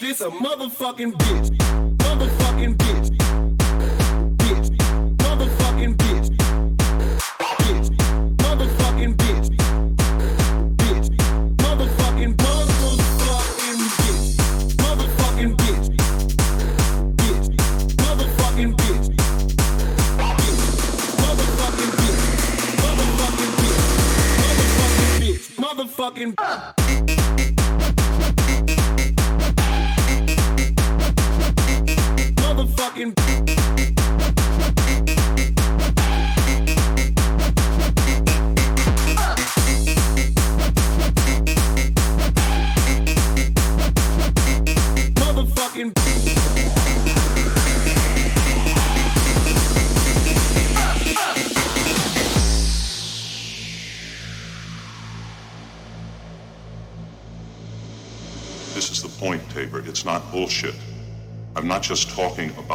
this a motherfucking bitch? Motherfucking bitch.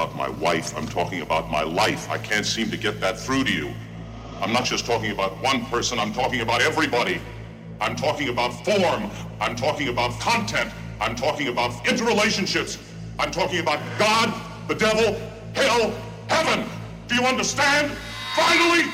About my wife, I'm talking about my life. I can't seem to get that through to you. I'm not just talking about one person, I'm talking about everybody. I'm talking about form, I'm talking about content, I'm talking about interrelationships, I'm talking about God, the devil, hell, heaven. Do you understand? Finally!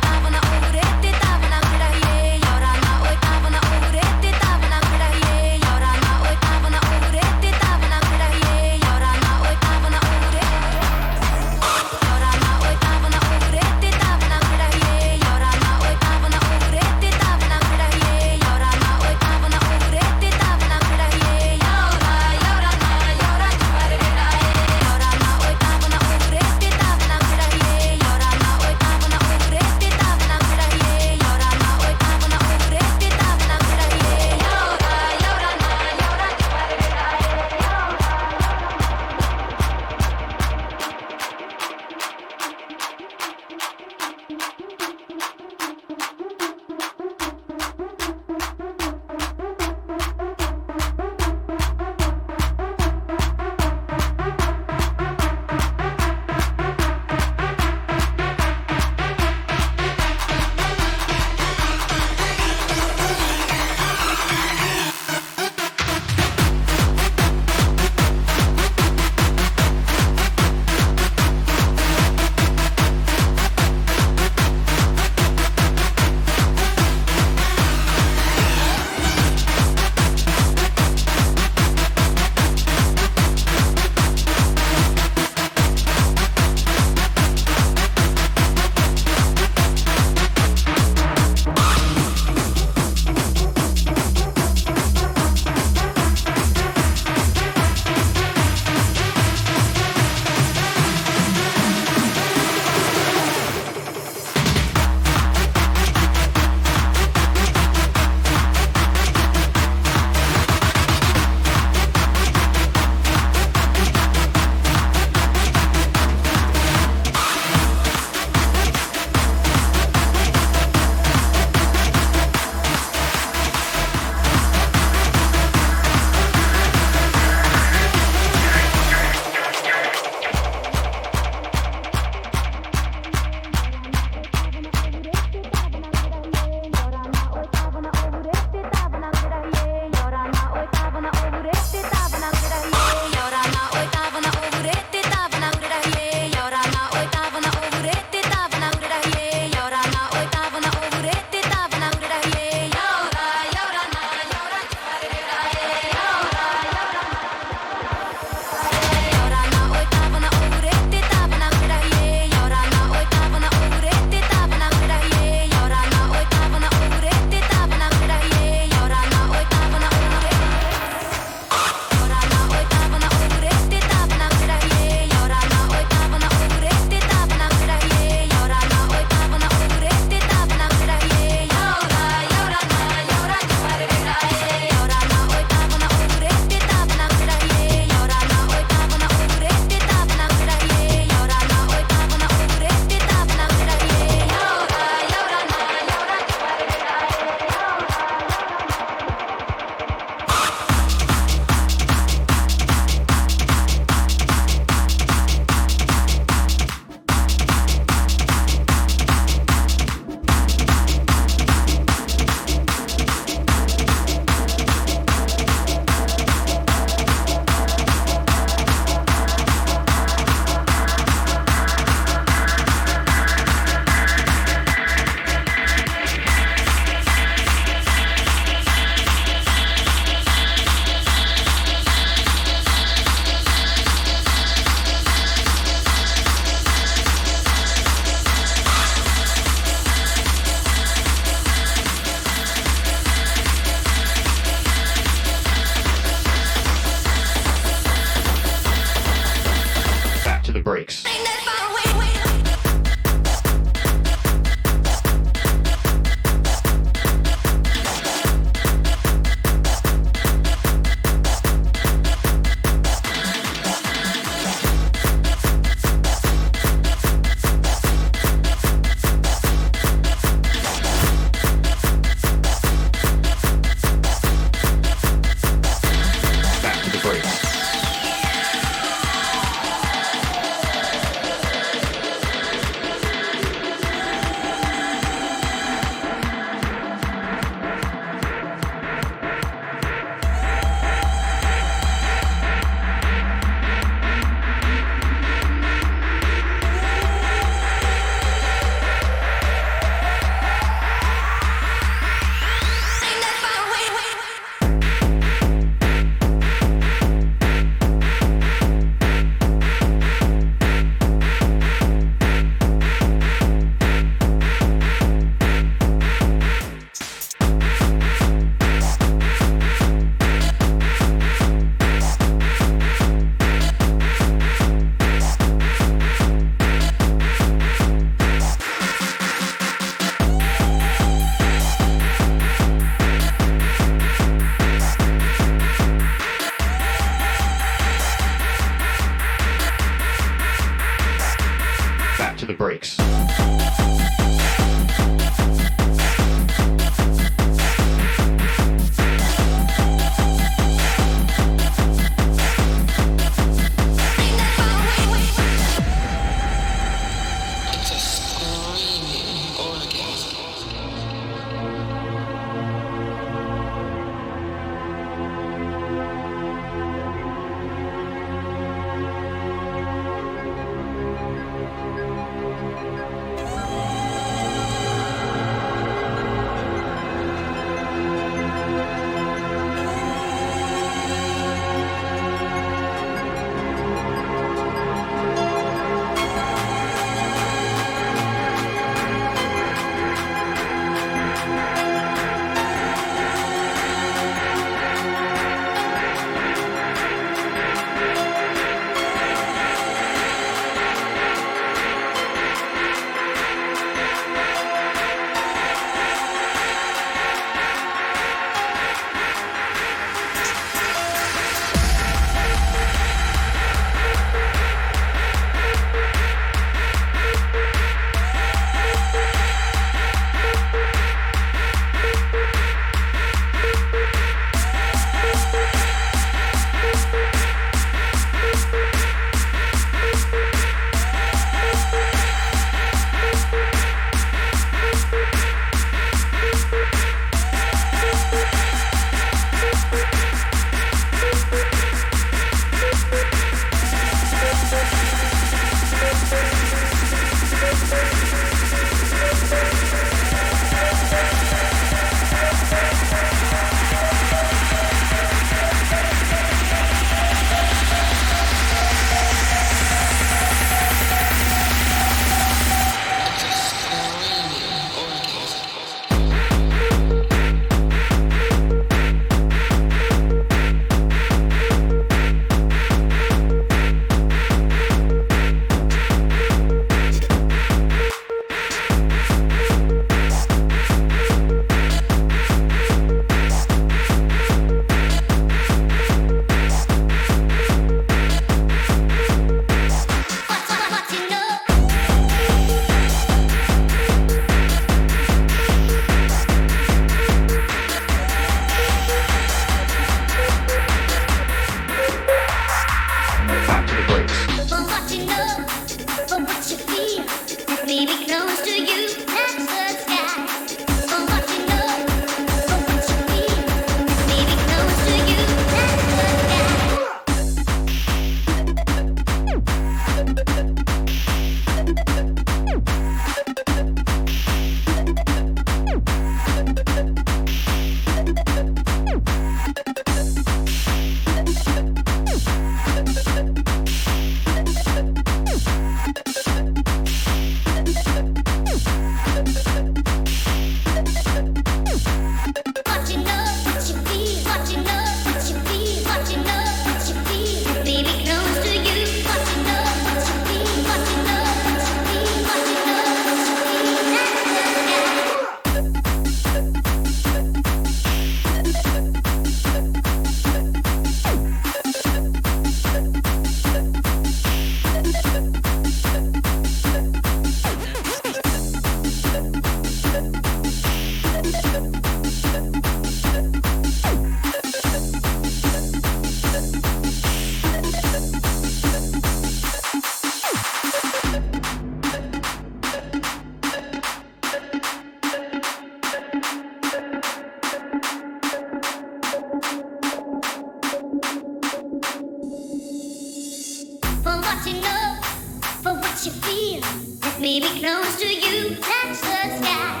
Baby, close to you, that's the sky.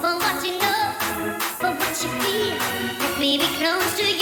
For what you know, for what you feel. Baby, close to you.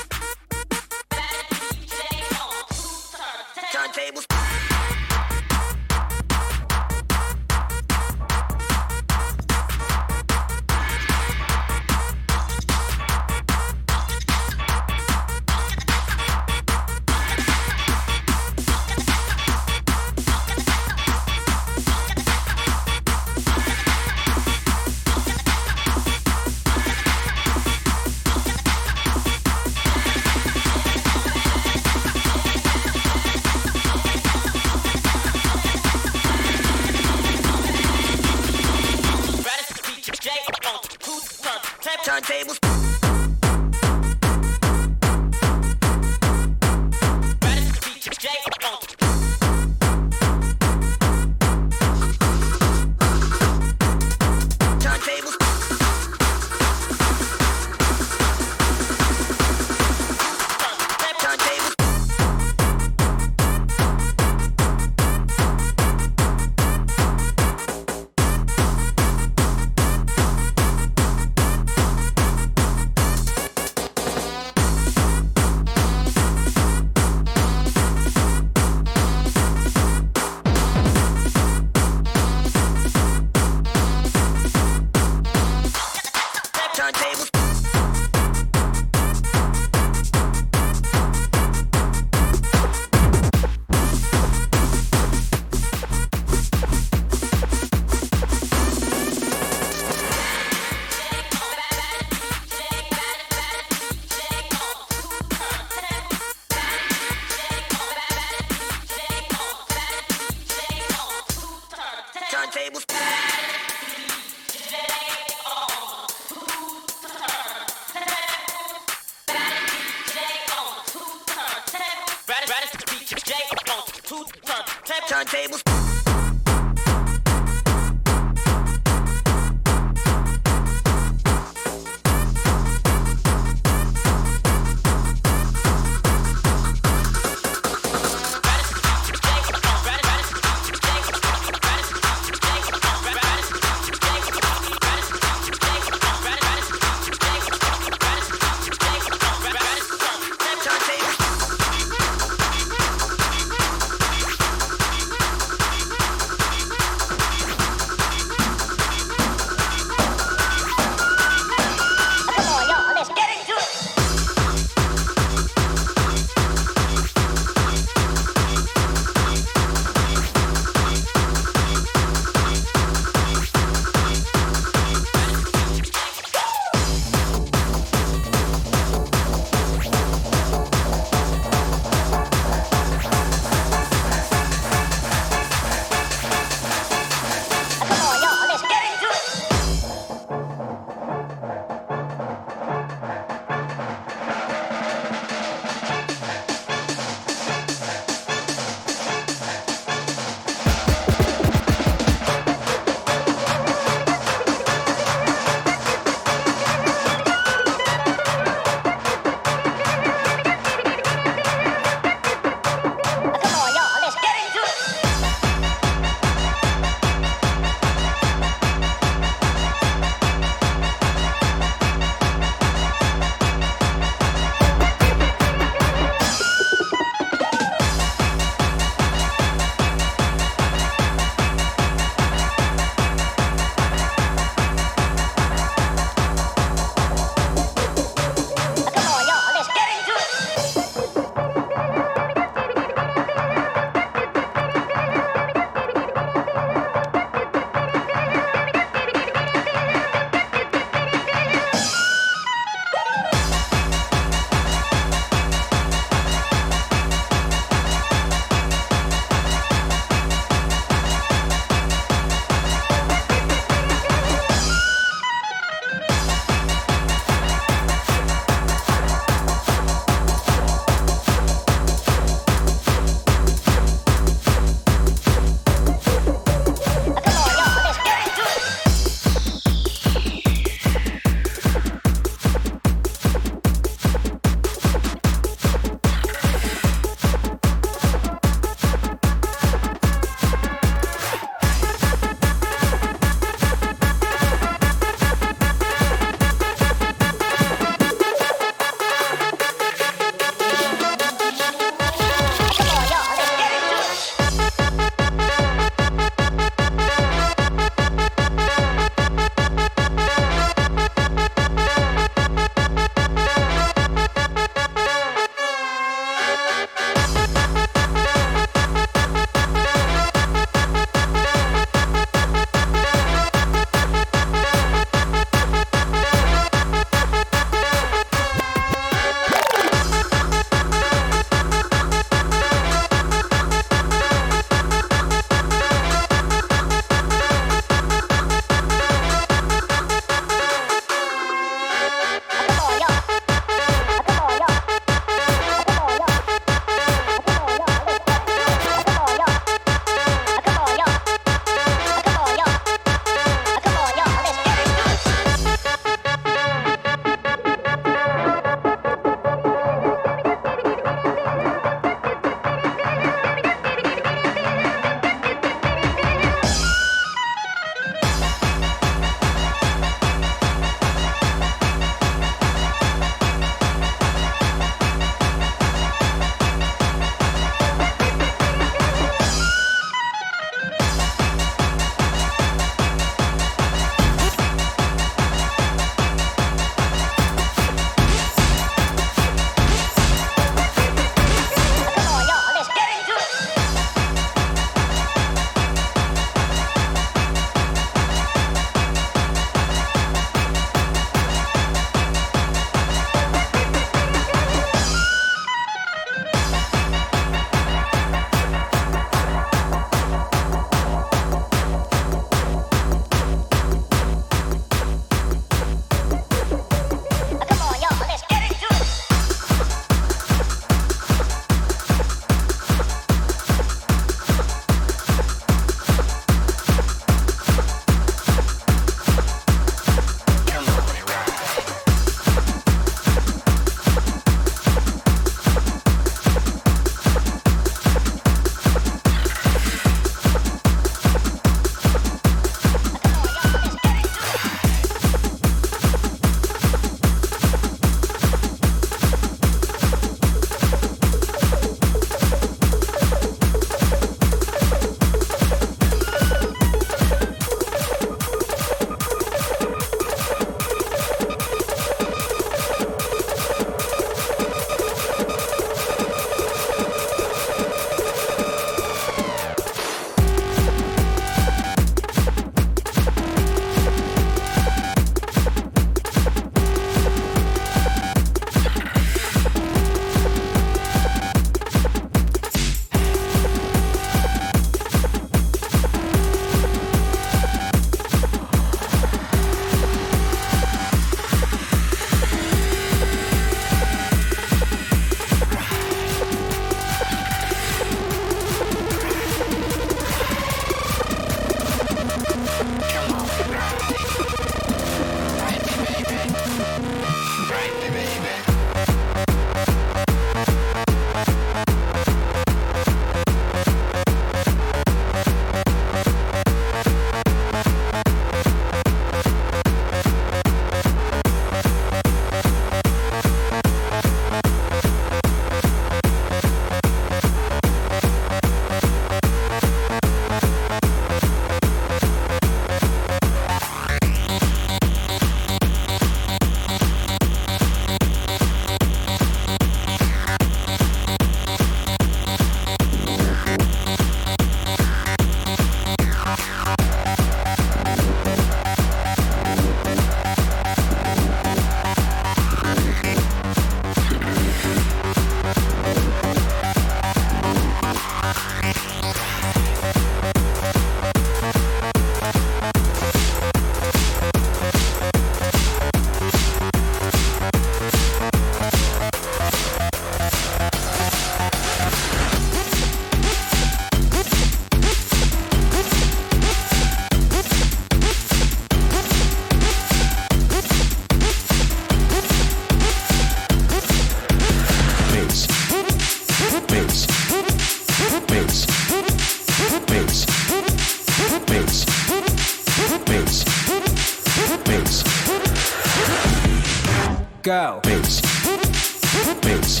go. Bass. Bass. Bass.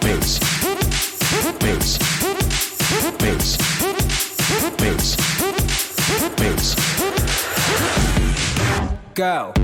Bass. Bass. Bass. Bass. Go.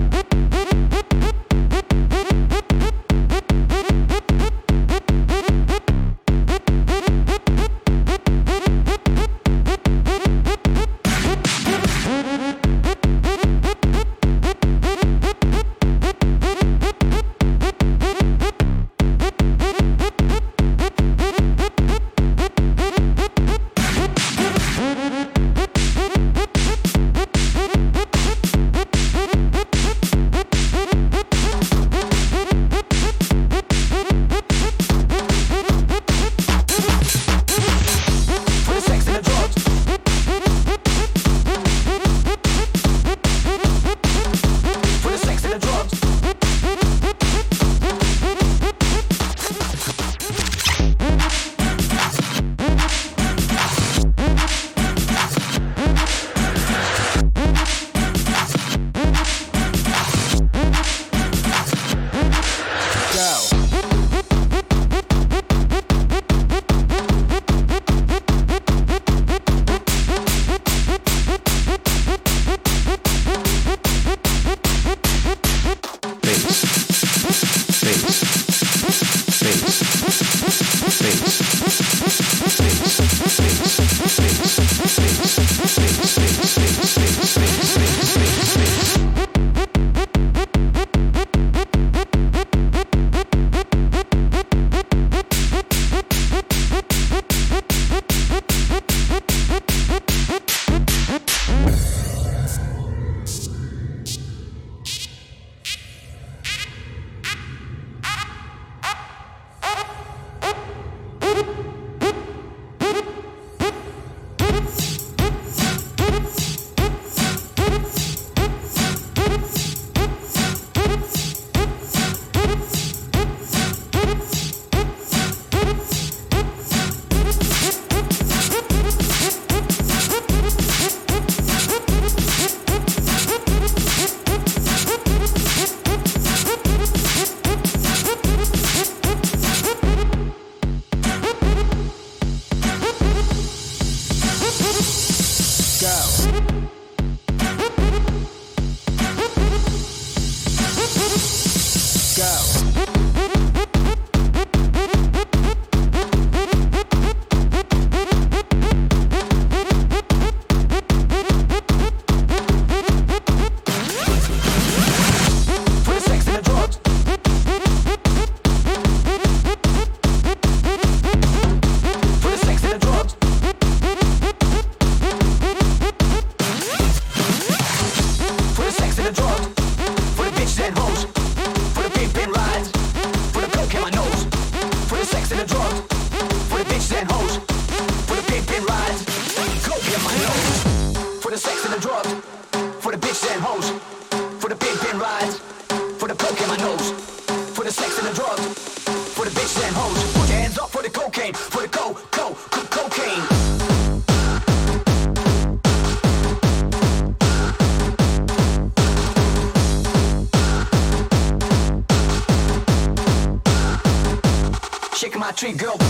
She girl.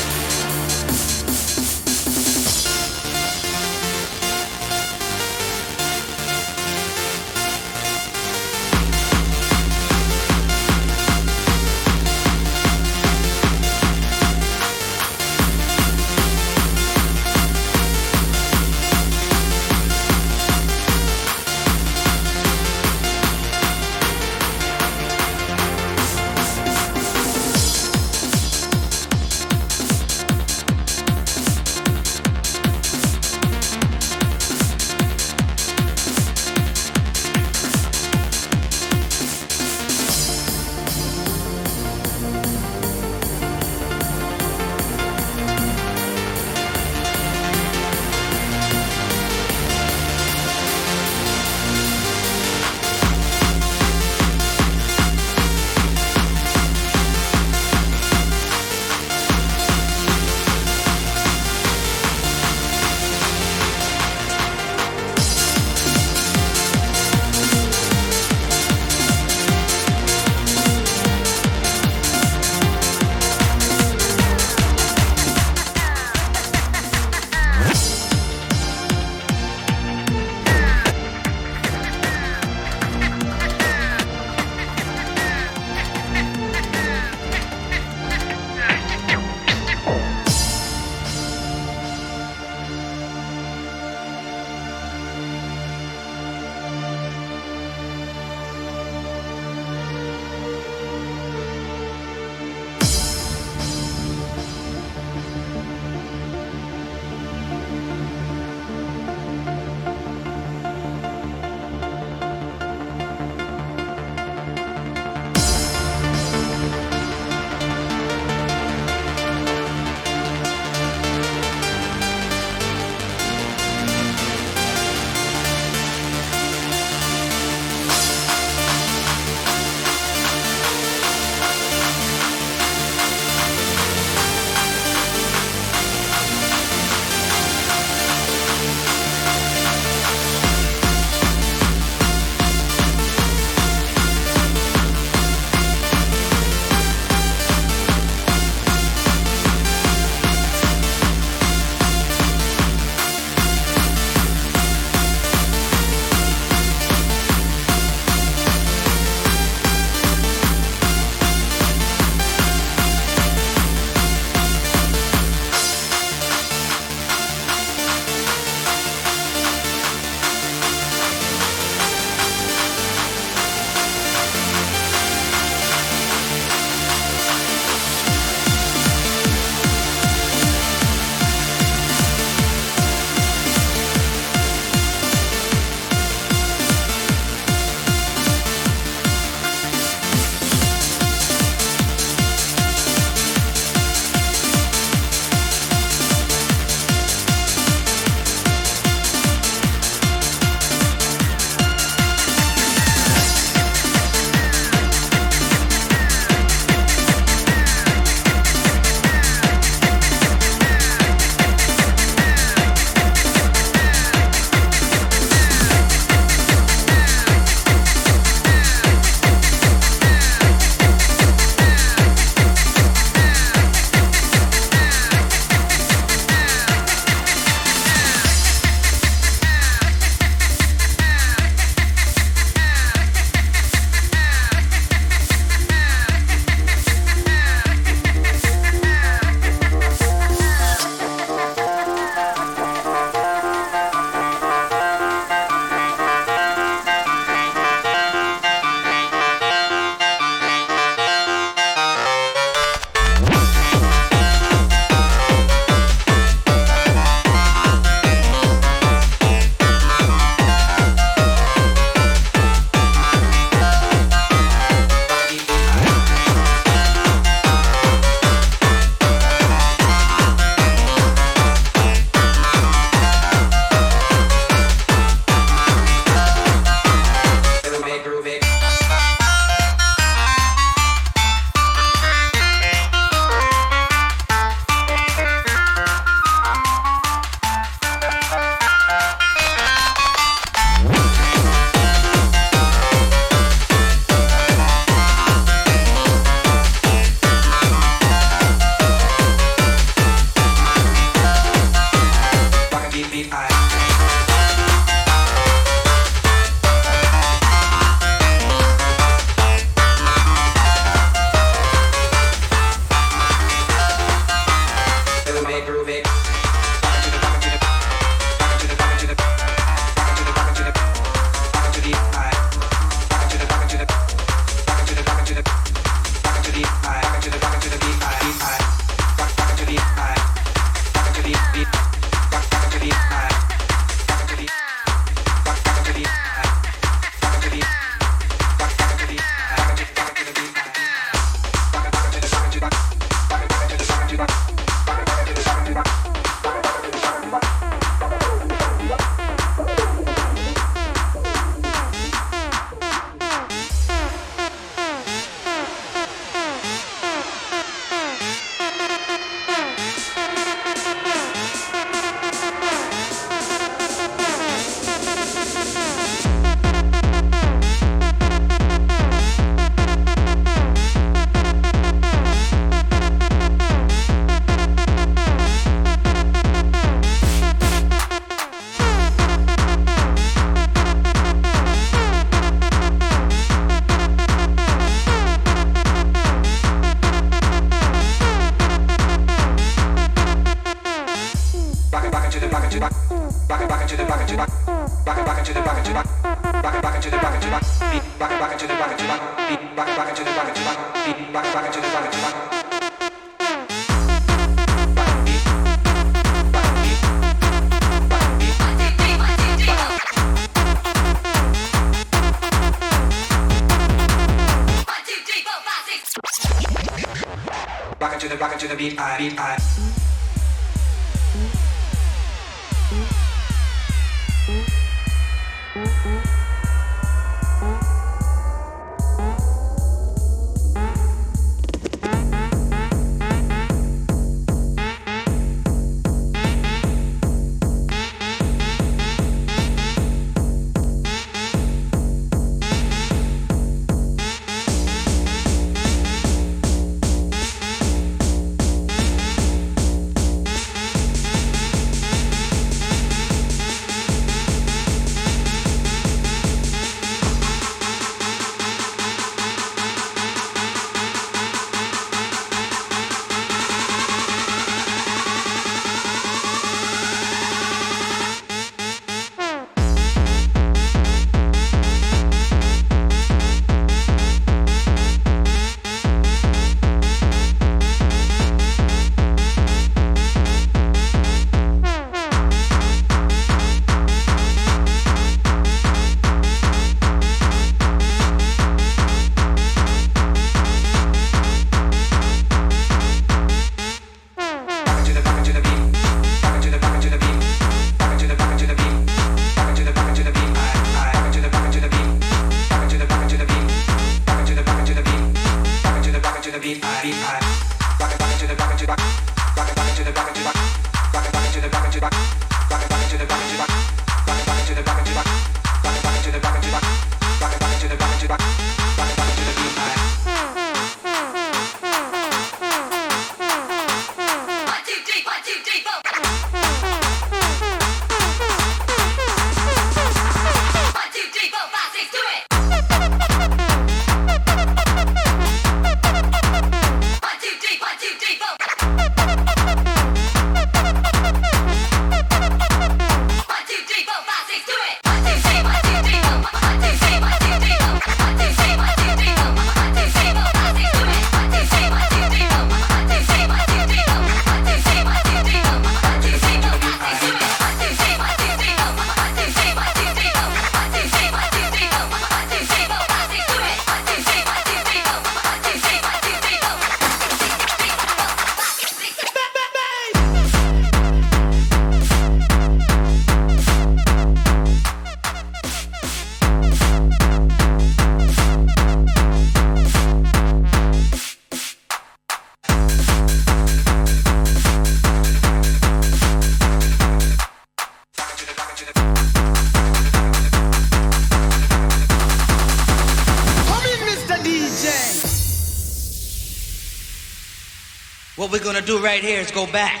Do right here is go back.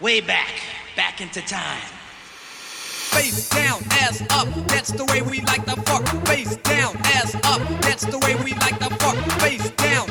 Way back. Back into time. Face down, ass up, that's the way we like to fuck. Face down, ass up, that's the way we like to fuck. Face down,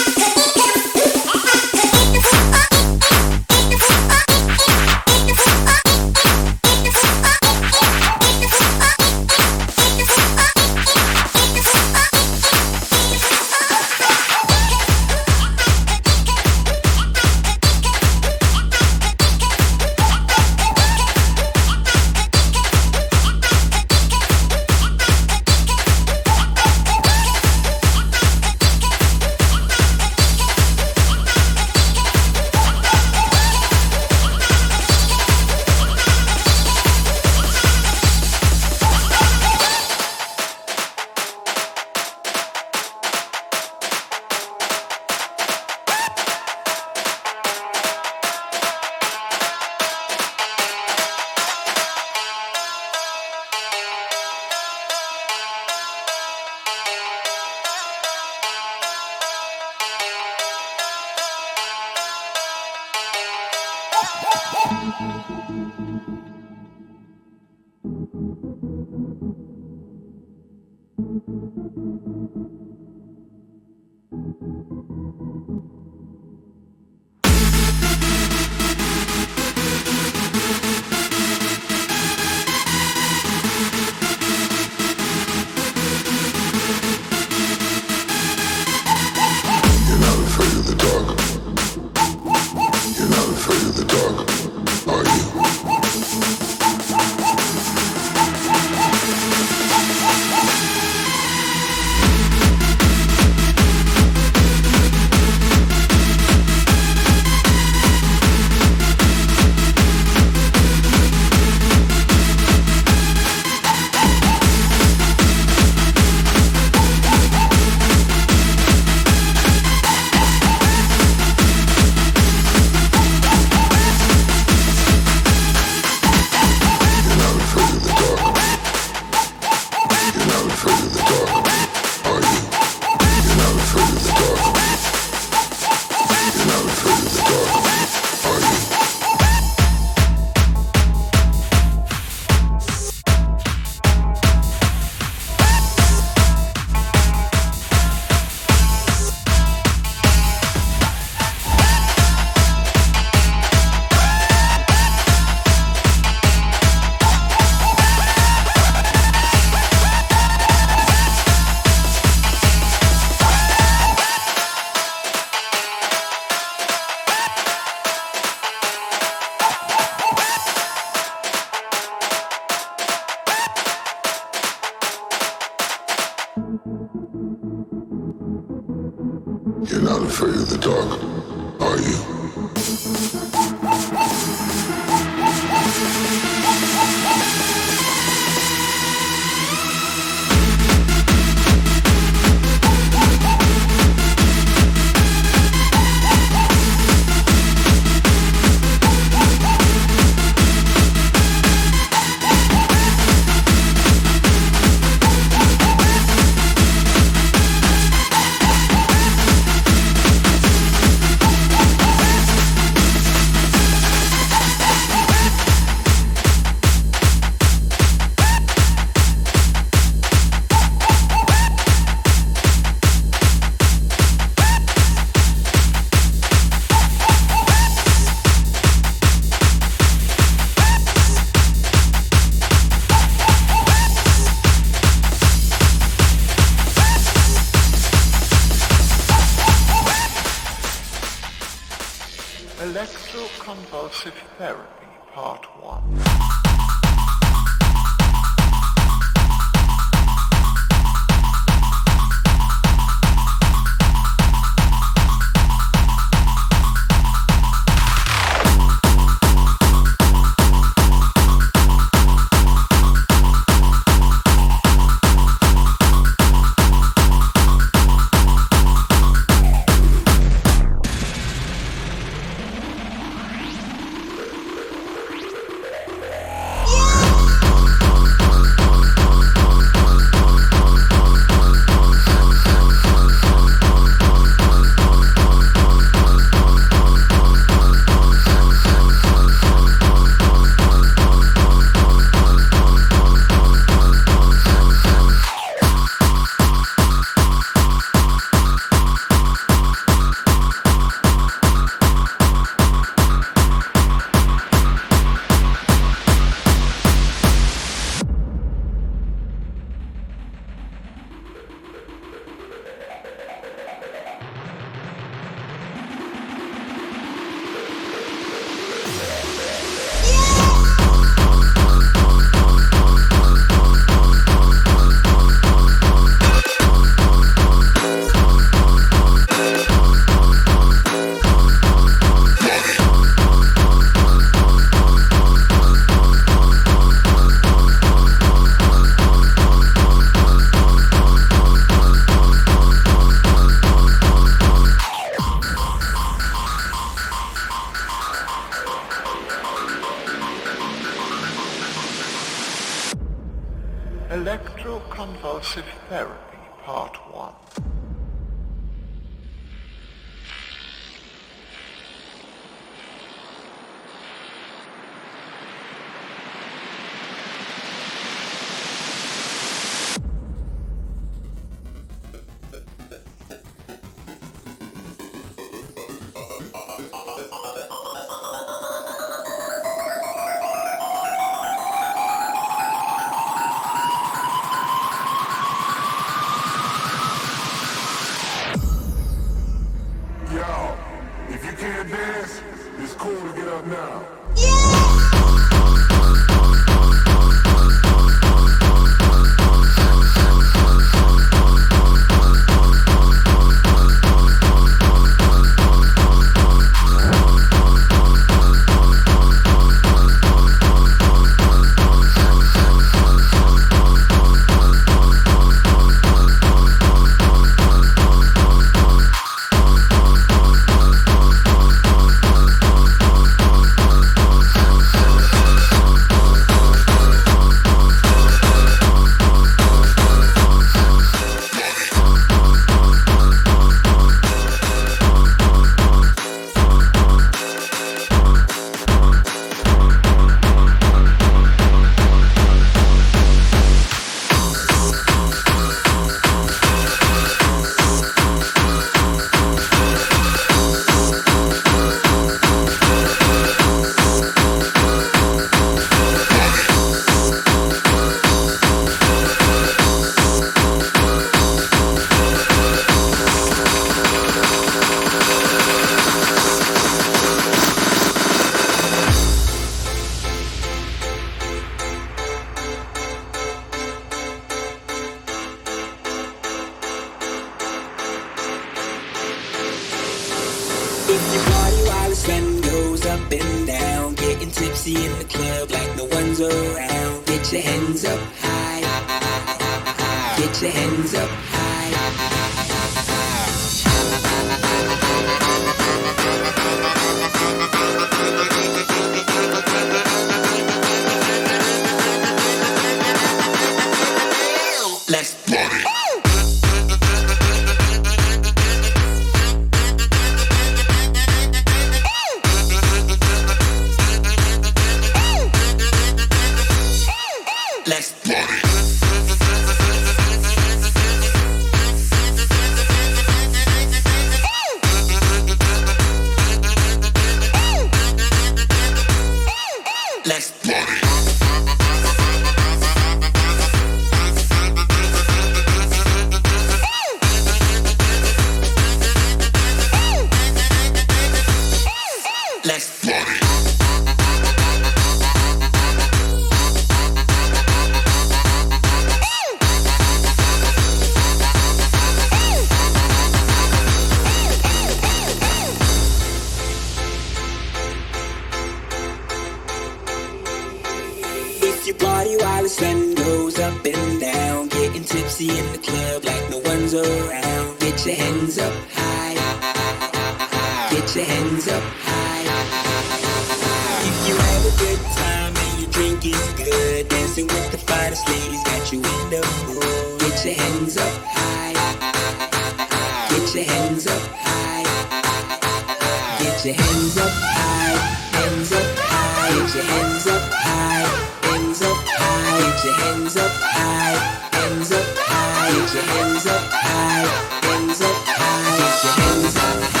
hands up high, hands up high, get your hands up high, hands up high, get your hands up high, hands up high, get your hands up high.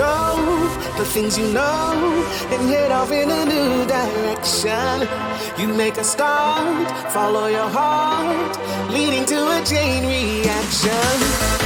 Go the things you know, and head off in a new direction. You make a start, follow your heart, leading to a chain reaction.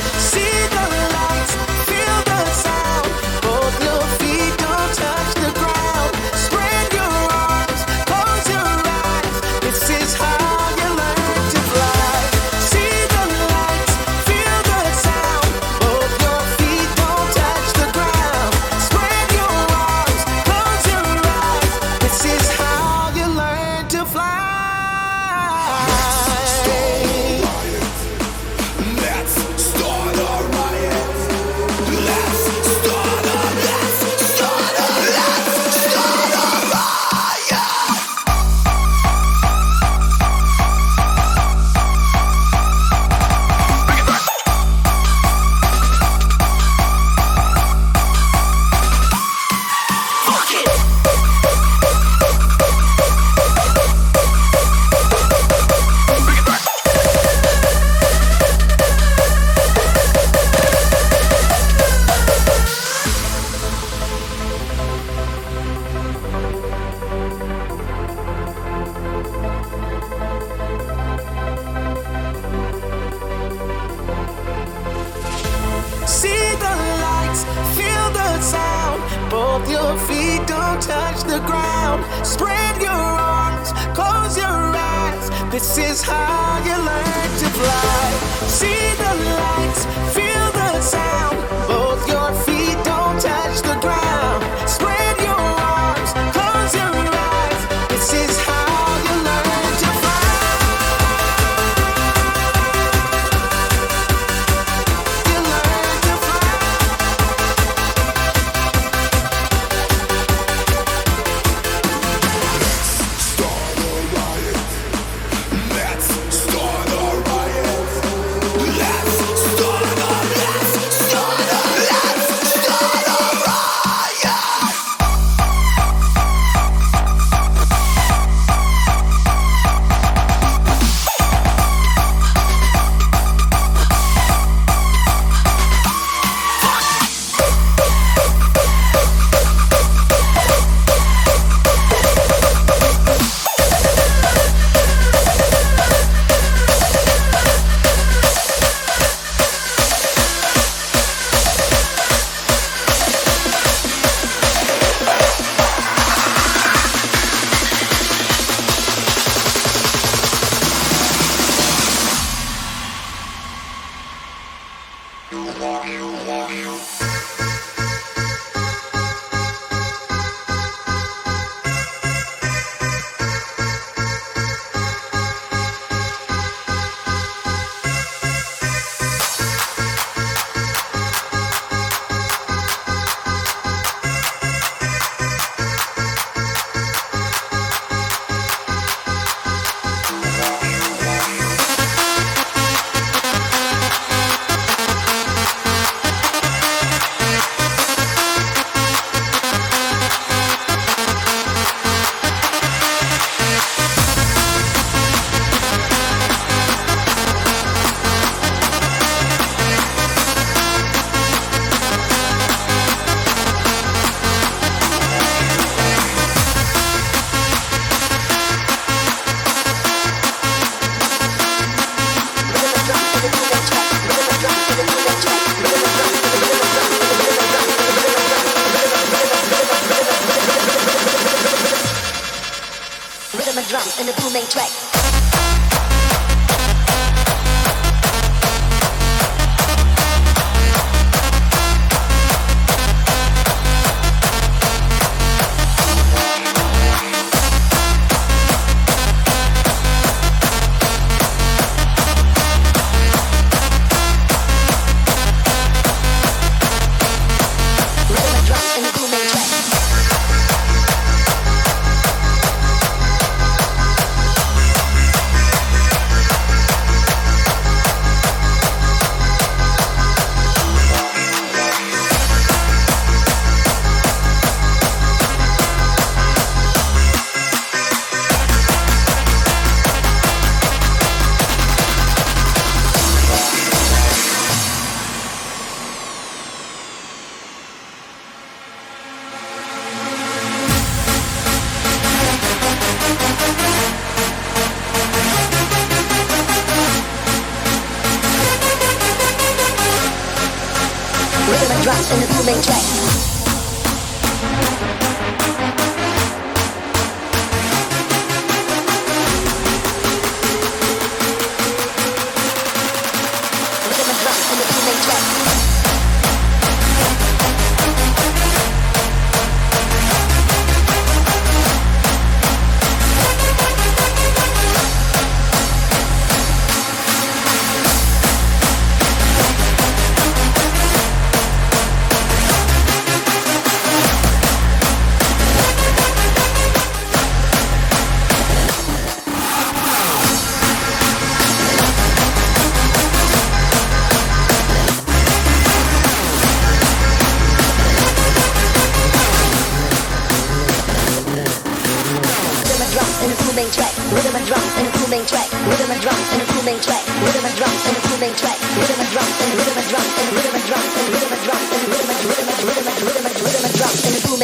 both your feet don't touch the ground. Spread your arms, close your eyes. This is how you learn to fly. See the lights, feel the sound. Both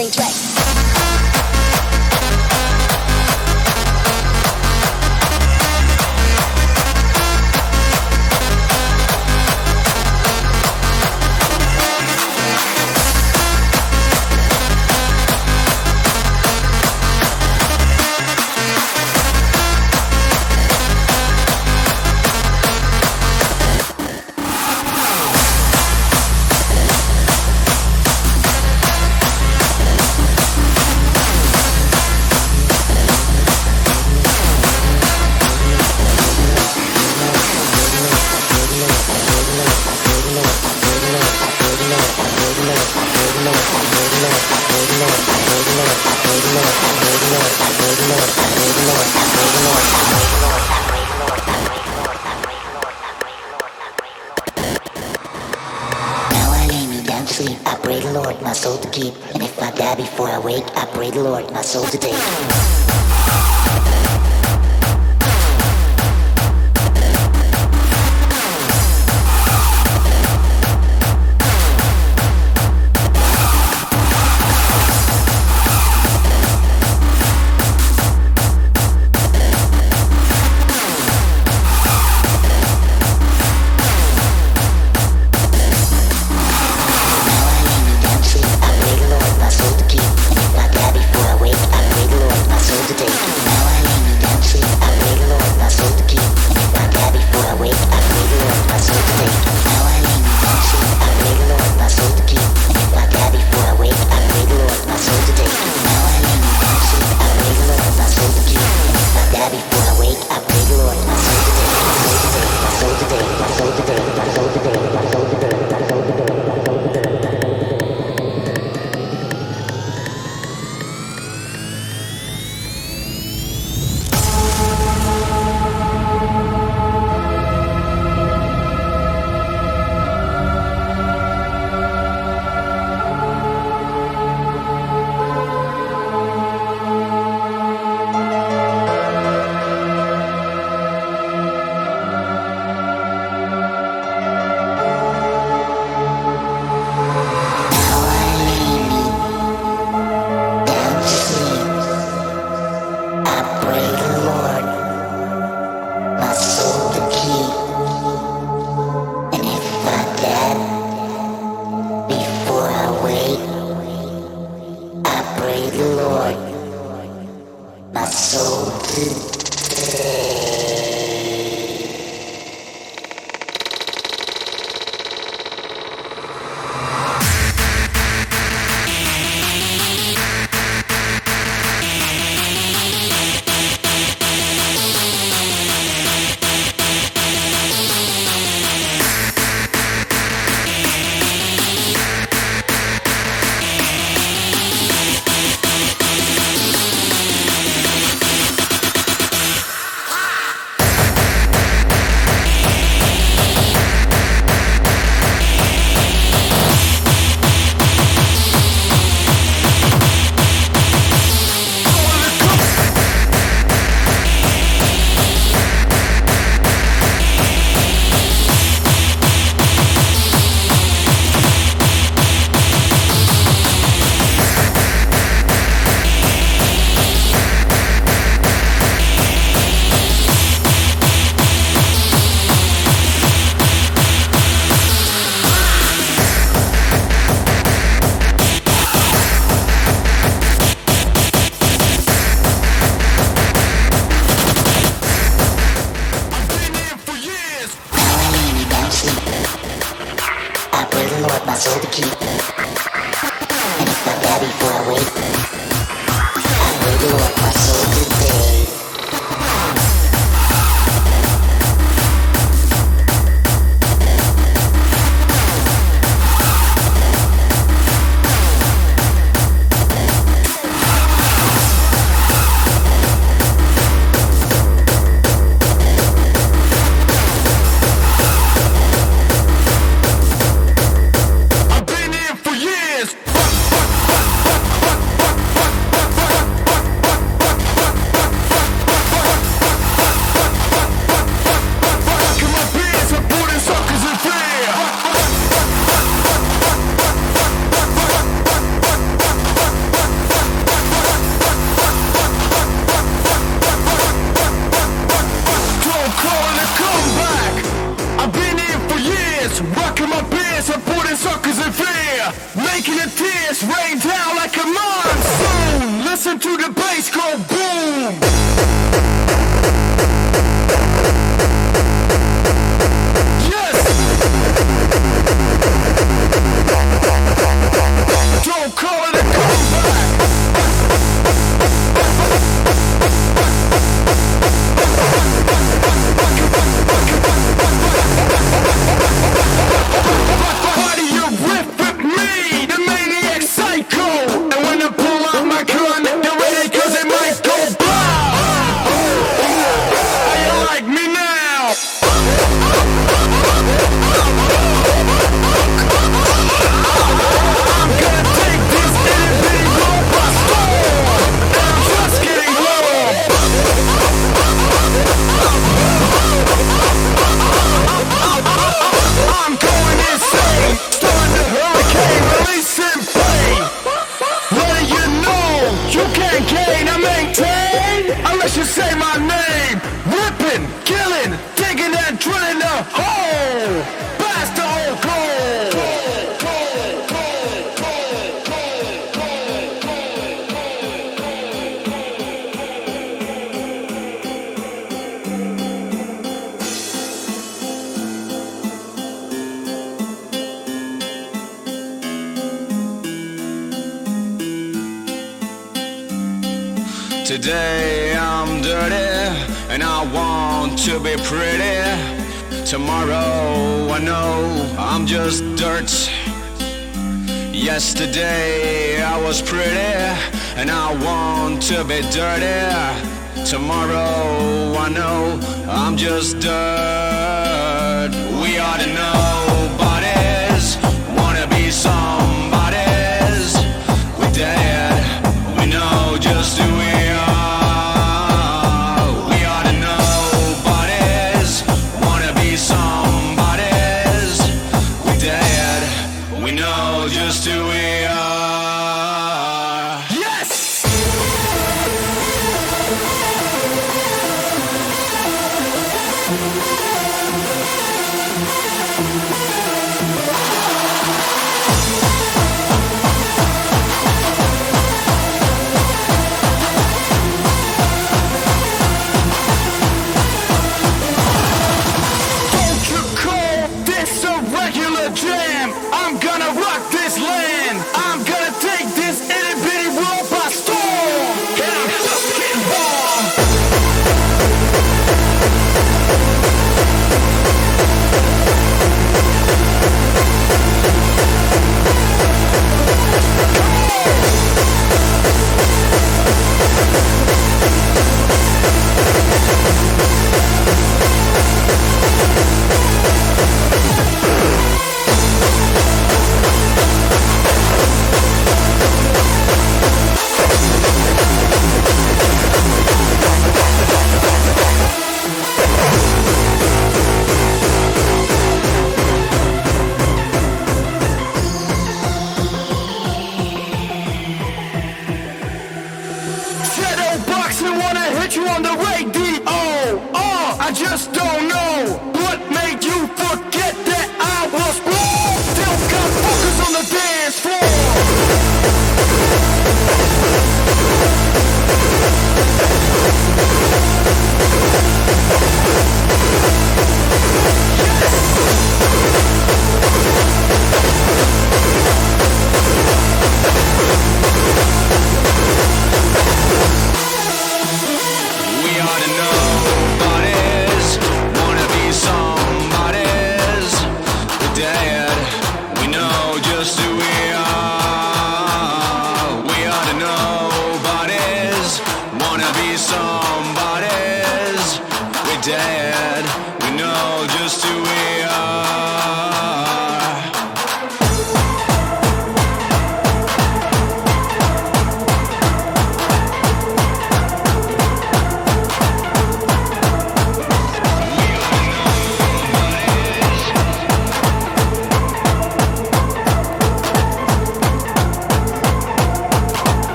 something track.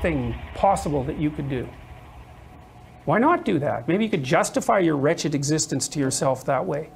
thing possible that you could do. Why not do that? Maybe you could justify your wretched existence to yourself that way.